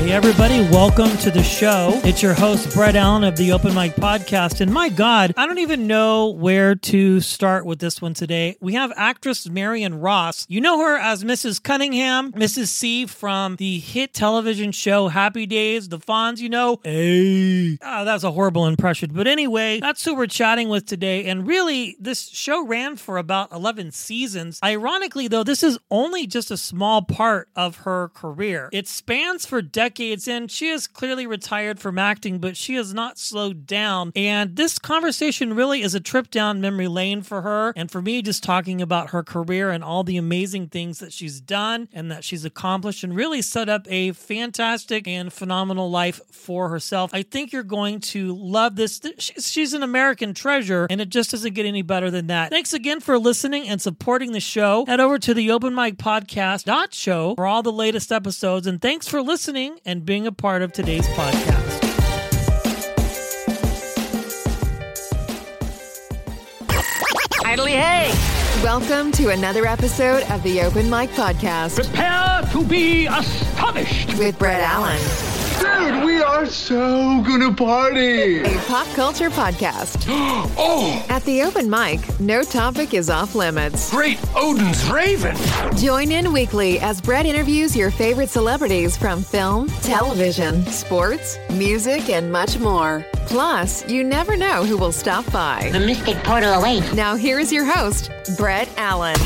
Hey, everybody, welcome to the show. It's your host, Brett Allen of the Open Mic Podcast. And my God, I don't even know where to start with this one today. We have actress Marion Ross. You know her as Mrs. Cunningham, Mrs. C from the hit television show Happy Days, The Fonz, you know. Hey. Oh, that's a horrible impression. But anyway, that's who we're chatting with today. And really, this show ran for about 11 seasons. Ironically, though, this is only just a small part of her career. It spans for decades decades in. She is clearly retired from acting, but she has not slowed down. And this conversation really is a trip down memory lane for her. And for me, just talking about her career and all the amazing things that she's done and that she's accomplished and really set up a fantastic and phenomenal life for herself. I think you're going to love this. She's an American treasure, and it just doesn't get any better than that. Thanks again for listening and supporting the show. Head over to the Open Mic Podcast show for all the latest episodes. And thanks for listening and being a part of today's podcast. Idly hey! Welcome to another episode of the Open Mic Podcast. Prepare to be astonished with Brett Allen. Dude, we are so gonna party! A pop culture podcast. oh! At the open mic, no topic is off limits. Great Odin's Raven! Join in weekly as Brett interviews your favorite celebrities from film, television, sports, music, and much more. Plus, you never know who will stop by. The mystic portal awaits. Now, here is your host, Brett Allen.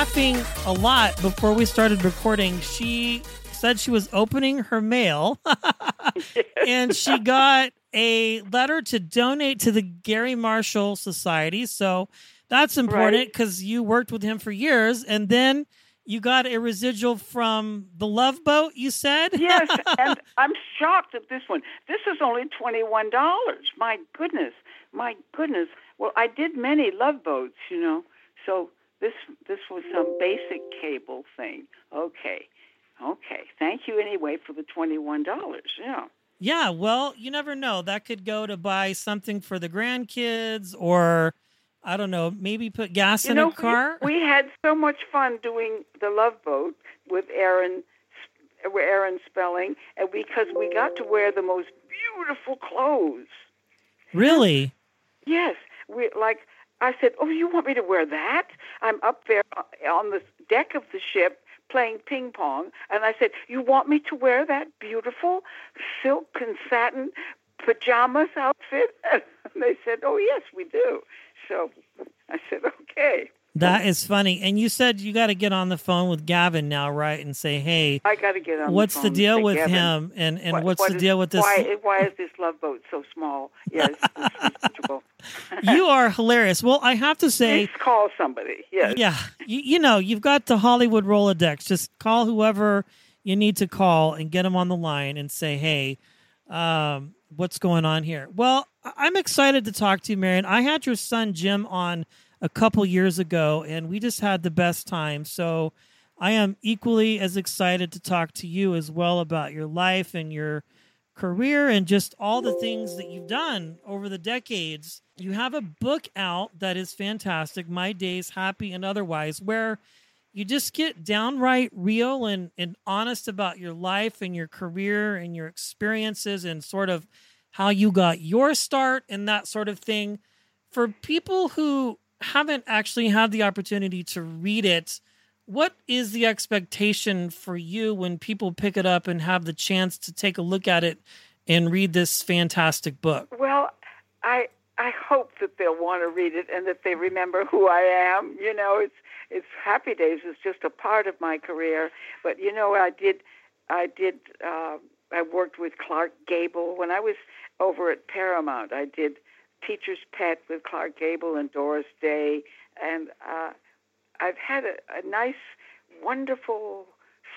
Laughing a lot before we started recording. She said she was opening her mail and she got a letter to donate to the Garry Marshall Society. So that's important because right. you worked with him for years. And then you got a residual from the Love Boat, you said? yes, and I'm shocked at this one. This is only $21. My goodness. My goodness. Well, I did many Love Boats, you know. So this this was some basic cable thing. Okay. Okay. Thank you anyway for the $21. Yeah. Yeah, well, you never know. That could go to buy something for the grandkids or I don't know, maybe put gas you in know, a car. We, we had so much fun doing the Love Boat with Aaron Aaron Spelling and because we got to wear the most beautiful clothes. Really? Yes. We like I said, "Oh, you want me to wear that?" I'm up there on the deck of the ship playing ping pong, and I said, "You want me to wear that beautiful silk and satin pajamas outfit?" And they said, "Oh, yes, we do." So I said, "Okay." That is funny. And you said you got to get on the phone with Gavin now, right? And say, hey, I got to get on. What's the, the deal with Gavin, him? And and what, what's what the is, deal with this? Why, why is this love boat so small? Yes, you are hilarious. Well, I have to say, call somebody. Yes. Yeah, you, you know, you've got the Hollywood Rolodex. Just call whoever you need to call and get them on the line and say, hey. Um, what's going on here? Well, I'm excited to talk to you, Marion. I had your son Jim on a couple years ago, and we just had the best time. So I am equally as excited to talk to you as well about your life and your career and just all the things that you've done over the decades. You have a book out that is fantastic, My Days, Happy and Otherwise, where you just get downright real and, and honest about your life and your career and your experiences and sort of how you got your start and that sort of thing. For people who haven't actually had the opportunity to read it, what is the expectation for you when people pick it up and have the chance to take a look at it and read this fantastic book? Well, I I hope that they'll want to read it and that they remember who I am. You know, it's it's Happy Days is just a part of my career, but you know, I did I did uh, I worked with Clark Gable when I was over at Paramount. I did Teacher's Pet with Clark Gable and Doris Day, and uh, I've had a, a nice, wonderful,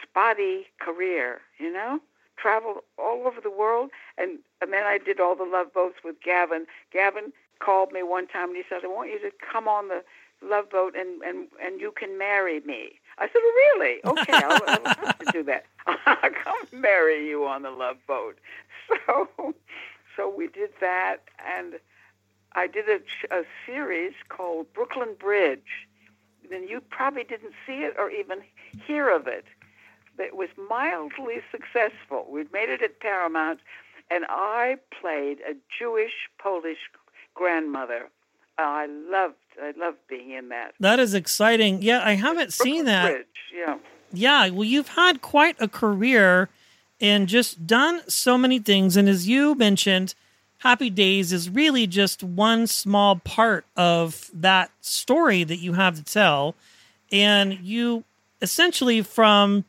spotty career. You know, traveled all over the world, and and then I did all the love boats with Gavin. Gavin called me one time and he said, "I want you to come on the love boat and and and you can marry me." I said, really? Okay, I'll, I'll have to do that. I'll come marry you on the Love Boat. So, so we did that, and I did a, a series called Brooklyn Bridge. Then you probably didn't see it or even hear of it. But it was mildly successful. We'd made it at Paramount, and I played a Jewish Polish grandmother. I loved I loved being in that. That is exciting. Yeah, I haven't Brooklyn seen that. Bridge, yeah. Yeah, well, you've had quite a career and just done so many things. And as you mentioned, Happy Days is really just one small part of that story that you have to tell. And you essentially, from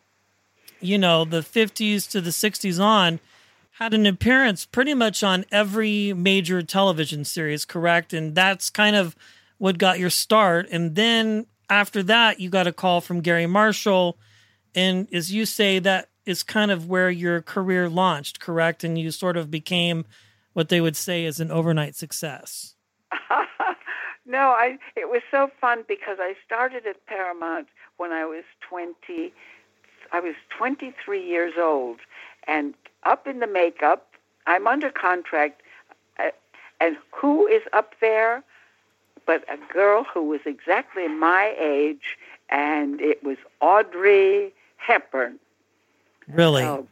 you know the 50s to the 60s on, had an appearance pretty much on every major television series, correct? And that's kind of what got your start. And then after that, you got a call from Garry Marshall. And as you say, that is kind of where your career launched, correct? And you sort of became what they would say is an overnight success. no, I it was so fun because I started at Paramount when I was 20 I was 23 years old and up in the makeup, I'm under contract uh, and who is up there but a girl who was exactly my age and it was Audrey Hepburn. Really? Oh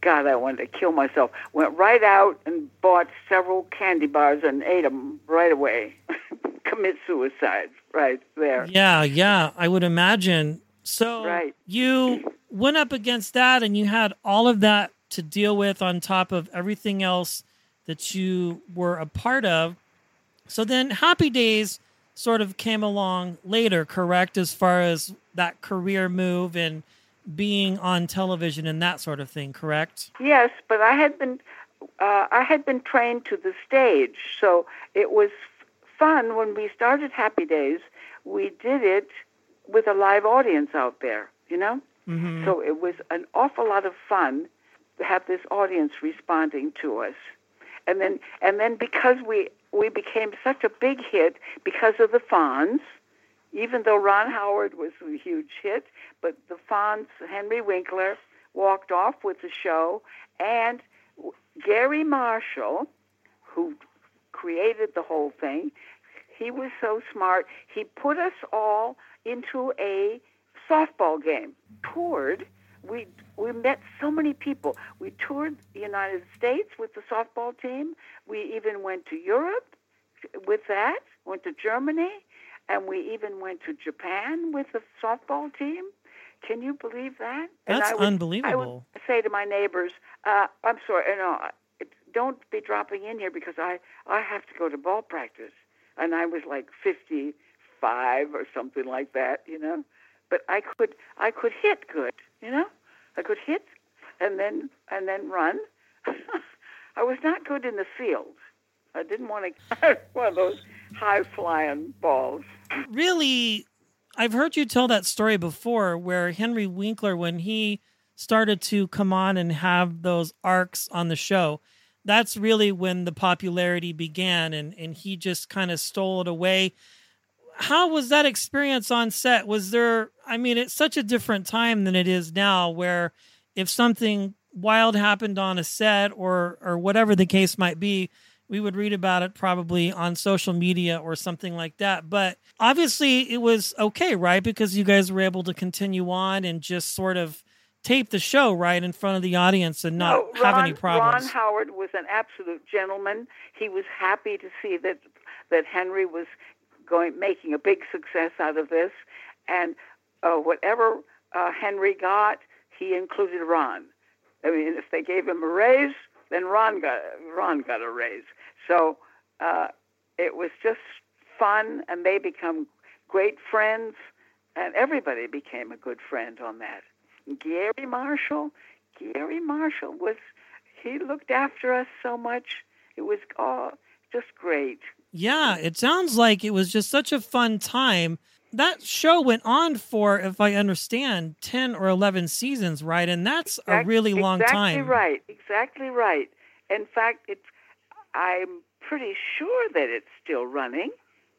God, I wanted to kill myself. Went right out and bought several candy bars and ate them right away. Commit suicide right there. Yeah, yeah, I would imagine. So Right. you went up against that and you had all of that to deal with on top of everything else that you were a part of. So then Happy Days sort of came along later, correct, as far as that career move and being on television and that sort of thing, correct? Yes, but I had been uh, I had been trained to the stage, so it was f- fun when we started Happy Days. We did it with a live audience out there, you know. Mm-hmm. So it was an awful lot of fun to have this audience responding to us, and then and then because we we became such a big hit because of the Fonz. Even though Ron Howard was a huge hit, but the Fonz, Henry Winkler, walked off with the show, and Garry Marshall, who created the whole thing, he was so smart. He put us all into a softball game. Toured. We we met so many people. We toured the United States with the softball team. We even went to Europe with that. Went to Germany, and we even went to Japan with the softball team. Can you believe that? That's I would- I would say to my neighbors, uh, "I'm sorry, you know, don't be dropping in here because I I have to go to ball practice." And I was like 55 or something like that, you know. But I could I could hit good, you know. I could hit and then and then run. I was not good in the field. I didn't want to one of those high flying balls. really I've heard you tell that story before where Henry Winkler when he started to come on and have those arcs on the show that's really when the popularity began and and he just kind of stole it away how was that experience on set was there I mean it's such a different time than it is now where if something wild happened on a set or or whatever the case might be we would read about it probably on social media or something like that. But obviously, it was okay, right? Because you guys were able to continue on and just sort of tape the show right in front of the audience and not No, have any problems. Ron Howard was an absolute gentleman. He was happy to see that that Henry was going making a big success out of this, and uh, whatever uh, Henry got, he included Ron. I mean, if they gave him a raise, then Ron got Ron got a raise. So uh, it was just fun, and they become great friends, and everybody became a good friend on that. Garry Marshall, Garry Marshall was he looked after us so much. It was oh, just great. Yeah, it sounds like it was just such a fun time. That show went on for, if I understand, 10 or 11 seasons, right? And that's a really long exactly time. Exactly right. Exactly right. In fact, it's I'm pretty sure that it's still running.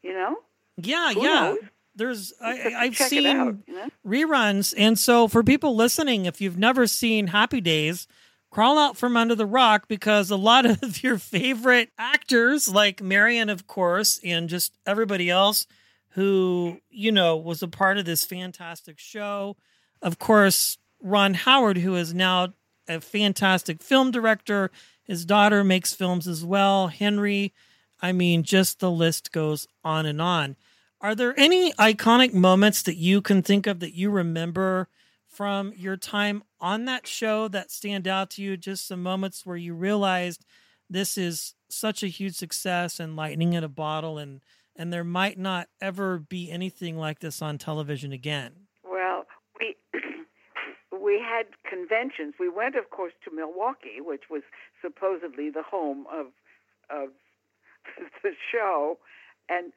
You know. Yeah, Who yeah. knows? there's I, I've seen out, you know? reruns, and so for people listening, if you've never seen Happy Days, crawl out from under the rock because a lot of your favorite actors, like Marion, of course, and just everybody else who you know was a part of this fantastic show. Of course, Ron Howard, who is now a fantastic film director. His daughter makes films as well. Henry, I mean, just the list goes on and on. Are there any iconic moments that you can think of that you remember from your time on that show that stand out to you? Just some moments where you realized this is such a huge success and lightning in a bottle, and and there might not ever be anything like this on television again. Well, we we had conventions. We went, of course, to Milwaukee, which was supposedly the home of of the show. And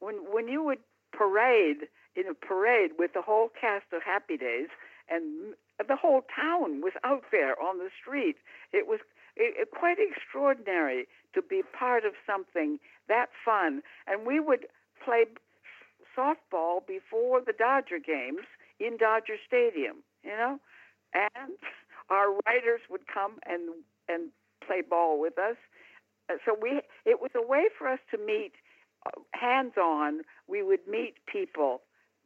when when you would parade in a parade with the whole cast of Happy Days, and the whole town was out there on the street, it was it, it, quite extraordinary to be part of something that fun. And we would play softball before the Dodger games in Dodger Stadium, you know, and our writers would come and and play ball with us. So we it was a way for us to meet uh, hands on. We would meet people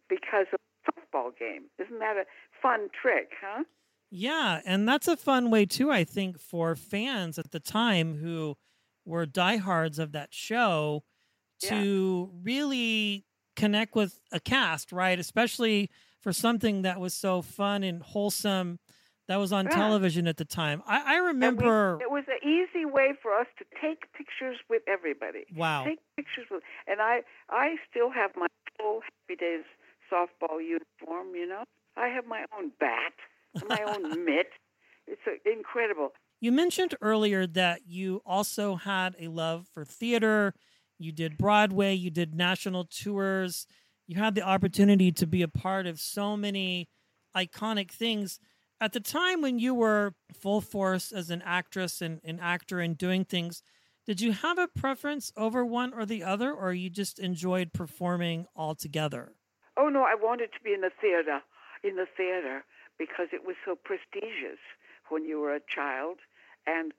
because of a softball game. Isn't that a fun trick, huh? Yeah, and that's a fun way too, I think, for fans at the time who were diehards of that show to really connect with a cast, right? Especially for something that was so fun and wholesome that was on Yeah. television at the time. I, I And we- remember it was an easy way for us to take pictures with everybody. Wow. Take pictures with, and I I still have my full Happy Days softball uniform. You know, I have my own bat, my own mitt. It's incredible. You mentioned earlier that you also had a love for theater. You did Broadway, you did national tours. You had the opportunity to be a part of so many iconic things. At the time when you were full force as an actress and an actor and doing things, did you have a preference over one or the other, or you just enjoyed performing altogether? Oh no, I wanted to be in the theater, in the theater because it was so prestigious when you were a child. And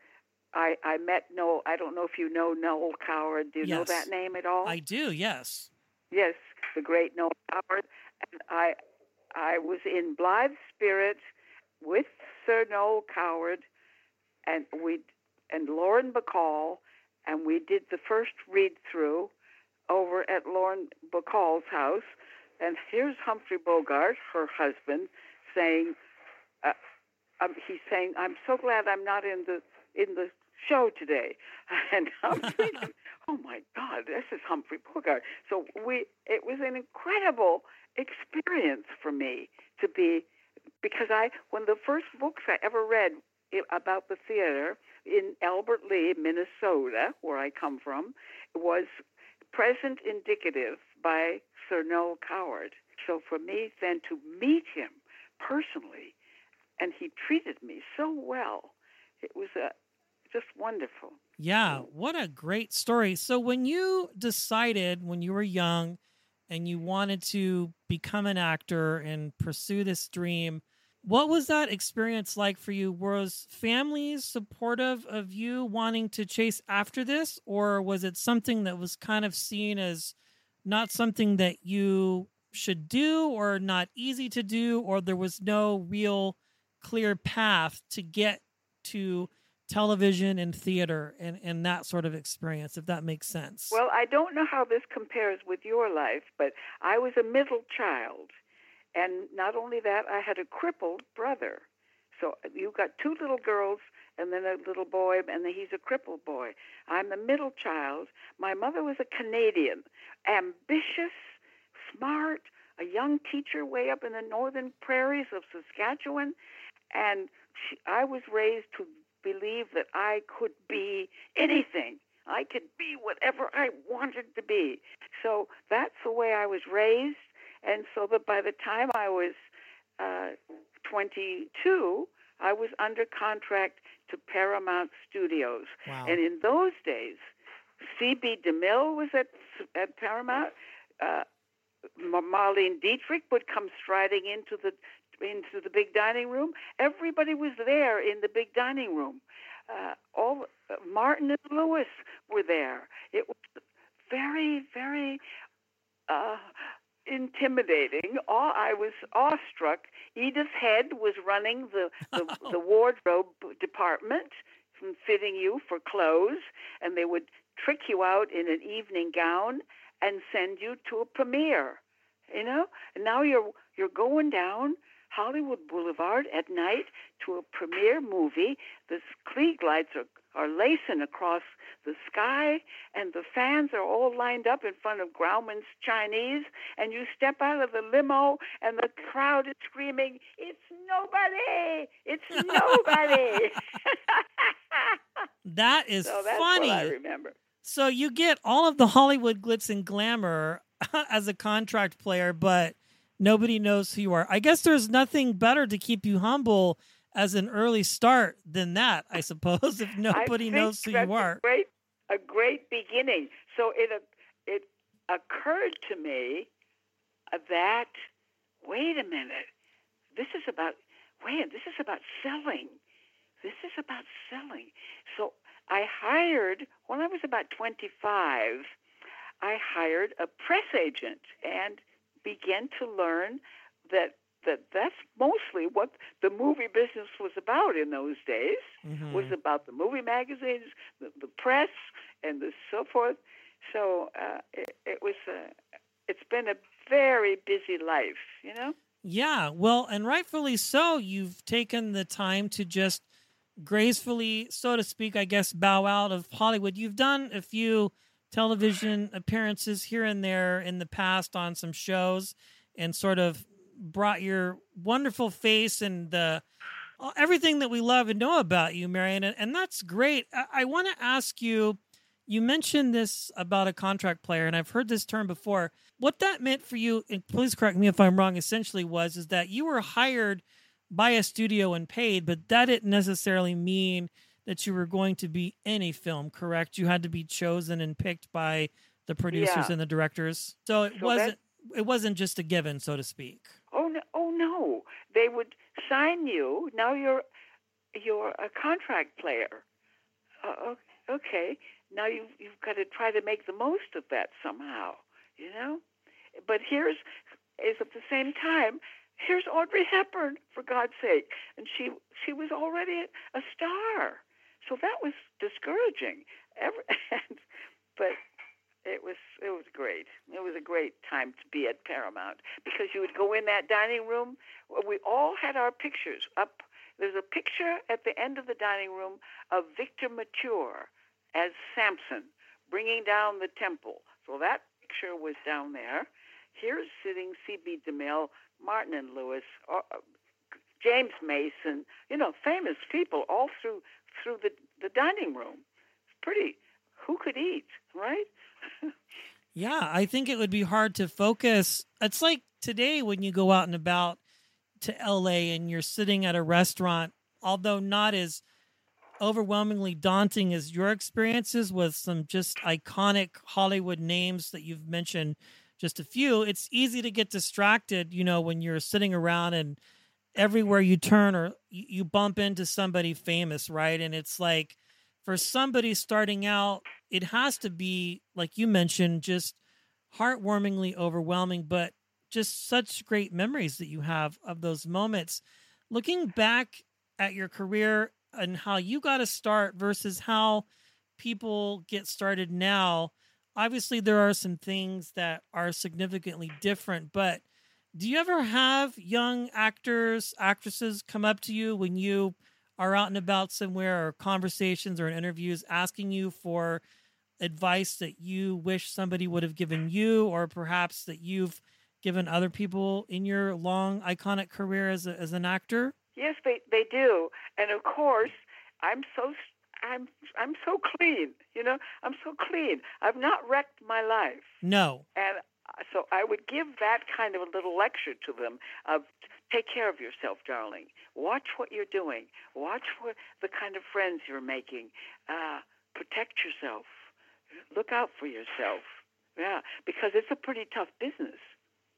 I I met Noel. I don't know if you know Noel Coward. Do you know that name at all? I do, yes. Yes, the great Noel Coward. And I I was in Blithe Spirit with Sir Noel Coward and we and Lauren Bacall and we did the first read through over at Lauren Bacall's house and here's Humphrey Bogart, her husband, saying uh, um, he's saying, "I'm so glad I'm not in the in the show today," and I'm thinking, "Oh my God, this is Humphrey Bogart." So we, it was an incredible experience for me to be, because I, when the first books I ever read about the theater in Albert Lea, Minnesota, where I come from, was Present Indicative by Sir Noel Coward. So for me, then to meet him personally, and he treated me so well, it was a, just wonderful. Yeah, what a great story. So, when you decided when you were young and you wanted to become an actor and pursue this dream, what was that experience like for you? Was families supportive of you wanting to chase after this, or was it something that was kind of seen as not something that you should do or not easy to do, or there was no real clear path to get to television and theater and, and that sort of experience, if that makes sense. Well, I don't know how this compares with your life, but I was a middle child. And not only that, I had a crippled brother. So uh, you've got two little girls and then a little boy, and he's a crippled boy. I'm the middle child. My mother was a Canadian, ambitious, smart, a young teacher way up in the northern prairies of Saskatchewan. And she, I was raised to believe that I could be anything. I could be whatever I wanted to be. So that's the way I was raised. And so that by the time I was uh, 22, I was under contract to Paramount Studios. Wow. And in those days, C.B. DeMille was at at Paramount. Uh, Marlene Dietrich would come striding into the into the big dining room. Everybody was there in the big dining room. Uh, all uh, Martin and Lewis were there. It was very, very uh, intimidating. All, I was awestruck. Edith Head was running the, the, the wardrobe department, from fitting you for clothes, and they would trick you out in an evening gown and send you to a premiere. You know, and now you're you're going down Hollywood Boulevard at night to a premiere movie. The Klieg lights are, are lacing across the sky, and the fans are all lined up in front of Grauman's Chinese. And you step out of the limo, and the crowd is screaming, It's nobody! It's nobody! that is so that's funny. What I remember. So you get all of the Hollywood glitz and glamour as a contract player, but nobody knows who you are. I guess there's nothing better to keep you humble as an early start than that, I suppose, if nobody knows who you are. A great, a great beginning. So it it occurred to me that wait a minute, this is about wait, this is about selling. This is about selling. So I hired when I was about 25. I hired a press agent and began to learn that that that's mostly what the movie business was about in those days. Mm-hmm. Was about the movie magazines, the, the press, and the so forth. So uh, it, it was. A, it's been a very busy life, you know. Yeah, well, and rightfully so. You've taken the time to just gracefully, so to speak, I guess, bow out of Hollywood. You've done a few television appearances here and there in the past on some shows and sort of brought your wonderful face and the uh, everything that we love and know about you, Marion, and, and that's great. I, I want to ask you. You mentioned this about a contract player, and I've heard this term before. What that meant for you, and please correct me if I'm wrong. Essentially, was is that you were hired by a studio and paid, but that didn't necessarily mean that you were going to be in a film. Correct? You had to be chosen and picked by the producers Yeah. and the directors. So it So wasn't. It wasn't just a given, so to speak. Oh no! Oh no! They would sign you. Now you're you're a contract player. Uh, okay. Now you you've got to try to make the most of that somehow. You know. But here's is at the same time. Here's Audrey Hepburn, for God's sake, and she she was already a star, so that was discouraging. Every, and, but it was it was great. It was a great time to be at Paramount because you would go in that dining room. We all had our pictures up. There's a picture at the end of the dining room of Victor Mature as Samson bringing down the temple. So that picture was down there. Here's sitting C.B. DeMille, Martin and Lewis, uh, James Mason. You know, famous people all through through the the dining room. It's pretty. Who could eat, right? Yeah, I think it would be hard to focus. It's like today when you go out and about to LA and you're sitting at a restaurant, although not as overwhelmingly daunting as your experiences with some just iconic Hollywood names that you've mentioned just a few, it's easy to get distracted, you know, when you're sitting around and everywhere you turn or you bump into somebody famous, right? And it's like for somebody starting out, it has to be, like you mentioned, just heartwarmingly overwhelming, but just such great memories that you have of those moments. Looking back at your career and how you got to start versus how people get started now, obviously there are some things that are significantly different, but do you ever have young actors, actresses come up to you when you are out and about somewhere or conversations or in interviews asking you for advice that you wish somebody would have given you or perhaps that you've given other people in your long iconic career as, a, as an actor? Yes, they they do, and of course, I'm so I'm I'm so clean. You know, I'm so clean. I've not wrecked my life, No. and so I would give that kind of a little lecture to them of take care of yourself, darling. Watch what you're doing. Watch what the kind of friends you're making. Uh, protect yourself. Look out for yourself. Yeah, because it's a pretty tough business.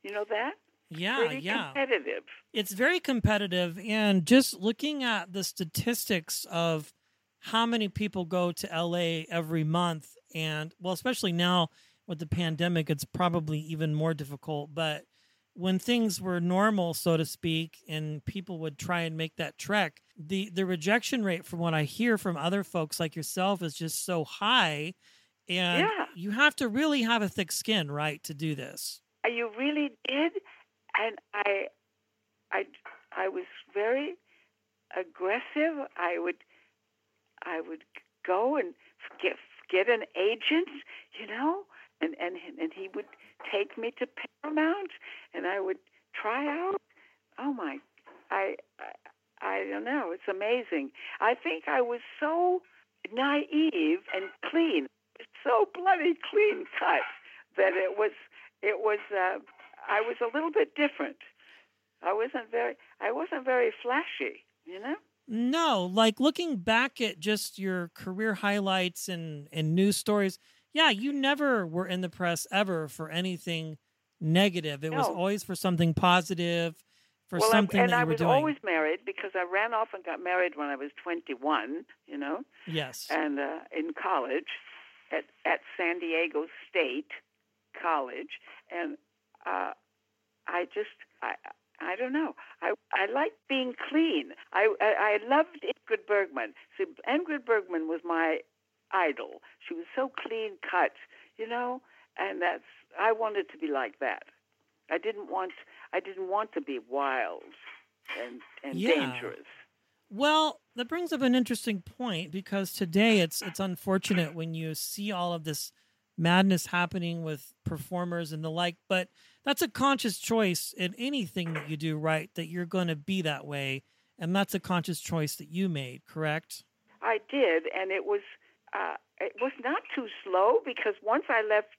You know that? Yeah, Pretty yeah. competitive. It's very competitive. And just looking at the statistics of how many people go to LA every month, and well, especially now with the pandemic, it's probably even more difficult. But when things were normal, so to speak, and people would try and make that trek, the, the rejection rate, from what I hear from other folks like yourself, is just so high. And Yeah. you have to really have a thick skin, right, to do this. Uh, you really did, and I, I, I was very aggressive. I would, I would go and get get an agent, you know, and and and he would take me to Paramount, and I would try out. Oh my, I, I, I don't know. It's amazing. I think I was so naive and clean, so bloody clean cut that it was it was uh, I was a little bit different. I wasn't very I wasn't very flashy, you know. No, like looking back at just your career highlights and and news stories, yeah, you never were in the press ever for anything negative. It was always for something positive, for well, something I, and that you I were was doing. always married because I ran off and got married when I was 21, you know, yes. and uh, in college at at San Diego State College, and uh, I just I I don't know. I I like being clean. I I, I loved Ingrid Bergman. See, Ingrid Bergman was my idol. She was so clean cut, you know, and that's I wanted to be like that. I didn't want I didn't want to be wild and and Yeah. dangerous. Well, that brings up an interesting point because today it's it's unfortunate when you see all of this madness happening with performers and the like, but that's a conscious choice in anything that you do, right? That you're going to be that way, and that's a conscious choice that you made, correct? I did, and it was uh, it was not too slow because once I left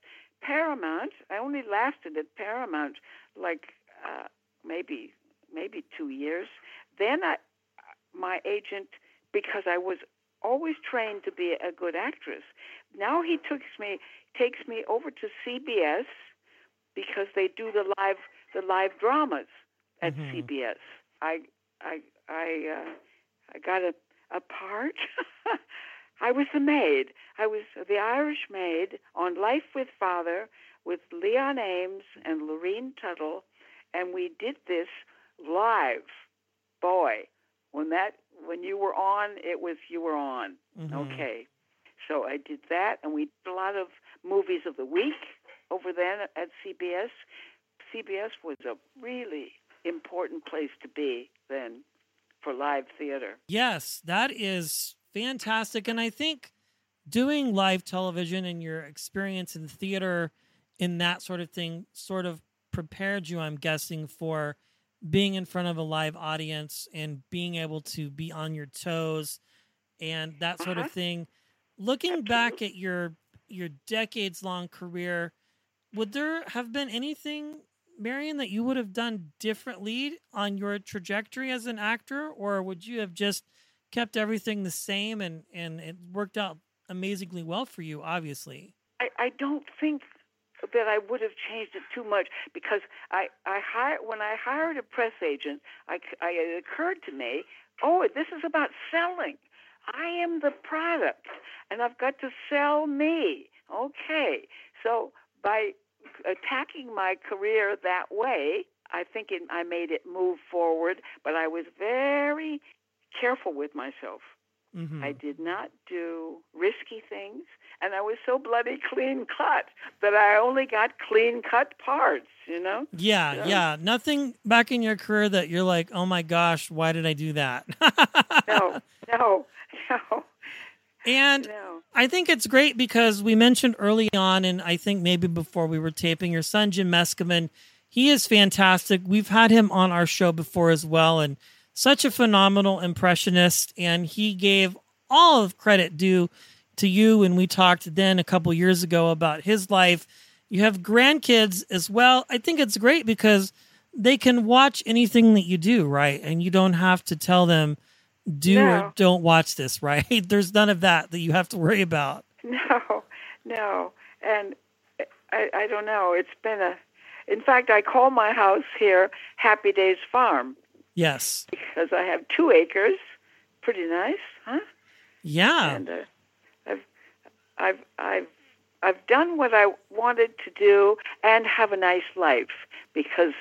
Paramount, I only lasted at Paramount like uh, maybe maybe two years. Then I, my agent, because I was always trained to be a good actress, now he takes me takes me over to CBS because they do the live the live dramas at Mhm. CBS. I I I uh, I got a a part. I was the maid. I was the Irish maid on Life with Father with Leon Ames and Lurene Tuttle, and we did this live. Boy, when that when you were on, it was you were on. Mhm. Okay, so I did that, and we did a lot of movies of the week over then at CBS. CBS was a really important place to be then for live theater. Yes, that is fantastic. And I think doing live television and your experience in theater in that sort of thing sort of prepared you, I'm guessing, for being in front of a live audience and being able to be on your toes and that sort Uh-huh. of thing. Looking back at your your decades long career, would there have been anything, Marion, that you would have done differently on your trajectory as an actor, or would you have just kept everything the same and and it worked out amazingly well for you? Obviously, I, I don't think that I would have changed it too much because I I hired when I hired a press agent, I, I it occurred to me, oh, this is about selling. I am the product, and I've got to sell me. Okay, so by attacking my career that way, I think it, I made it move forward. But I was very careful with myself. Mhm. I did not do risky things, and I was so bloody clean cut that I only got clean cut parts, you know? yeah, Yeah. yeah, nothing back in your career that you're like, oh my gosh, why did I do that? No, no, no, and no. I think it's great because we mentioned early on, and I think maybe before we were taping, your son Jim Meskimen, he is fantastic. We've had him on our show before as well, and such a phenomenal impressionist. And he gave all of credit due to you when we talked then a couple years ago about his life. You have grandkids as well. I think it's great because they can watch anything that you do, right? And you don't have to tell them do or don't watch this, right? There's none of that that you have to worry about. No, no, and I, I don't know. It's been a, in fact, I call my house here Happy Days Farm Yes. because I have two acres. Pretty nice, huh? Yeah. and uh, I've I've I've I've done what I wanted to do and have a nice life because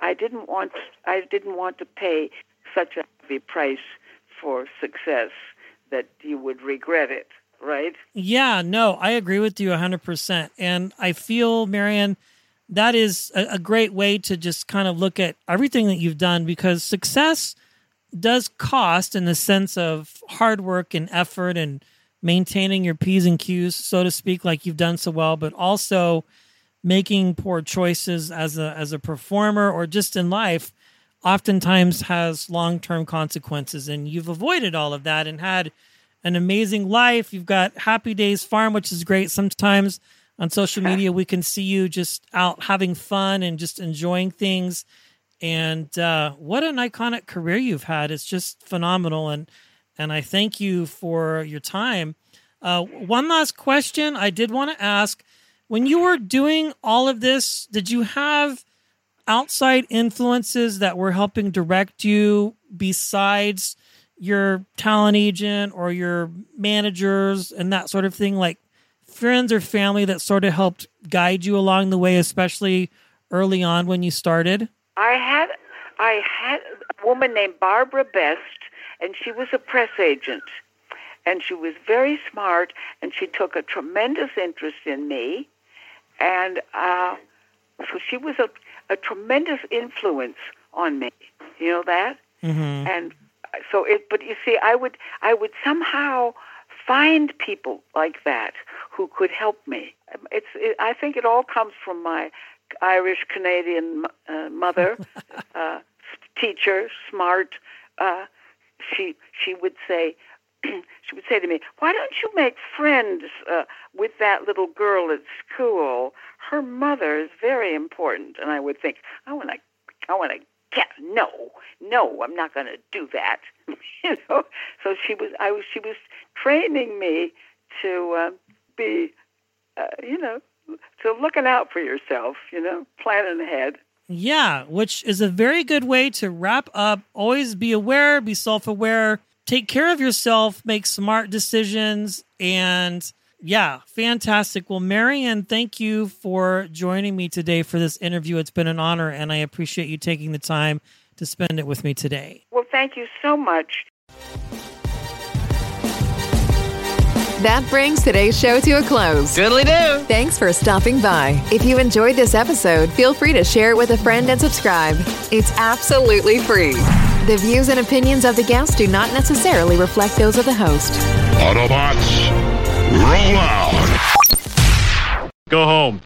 I didn't want I didn't want to pay such a heavy price for success that you would regret it, right? Yeah, no, I agree with you 100%. And I feel, Marianne, that is a, a great way to just kind of look at everything that you've done because success does cost in the sense of hard work and effort and maintaining your P's and Q's, so to speak, like you've done so well, but also making poor choices as a as a performer or just in life oftentimes has long-term consequences and you've avoided all of that and had an amazing life. You've got happy days farm which is great. Sometimes on social media we can see you just out having fun and just enjoying things. And uh, what an iconic career you've had. It's just phenomenal and and i thank you for your time. Uh, one last question i did want to ask. When you were doing all of this did you have outside influences that were helping direct you besides your talent agent or your managers and that sort of thing? Like friends or family that sort of helped guide you along the way especially early on when you started? I had I had a woman named Barbara Best, and she was a press agent, and she was very smart, and she took a tremendous interest in me, and uh, so she was a, a tremendous influence on me. You know that, mm-hmm. and so it. But you see, I would I would somehow find people like that who could help me. It's it, I think it all comes from my Irish Canadian uh, mother, uh, teacher, smart. Uh, she she would say she would say to me, "Why don't you make friends uh, with that little girl at school? Her mother is very important." And I would think, "I want to, I want to get no, no, I'm not going to do that." you know. So she was, I was, she was training me to uh, be, uh, you know, to looking out for yourself, you know, planning ahead. Yeah, which is a very good way to wrap up. Always be aware, be self aware, take care of yourself, make smart decisions. And yeah, fantastic. Well, Marianne, thank you for joining me today for this interview. It's been an honor, and I appreciate you taking the time to spend it with me today. Well, thank you so much. That brings today's show to a close. Doodly do. Thanks for stopping by. If you enjoyed this episode, feel free to share it with a friend and subscribe. It's absolutely free. The views and opinions of the guests do not necessarily reflect those of the host. Autobots, roll out. Go home.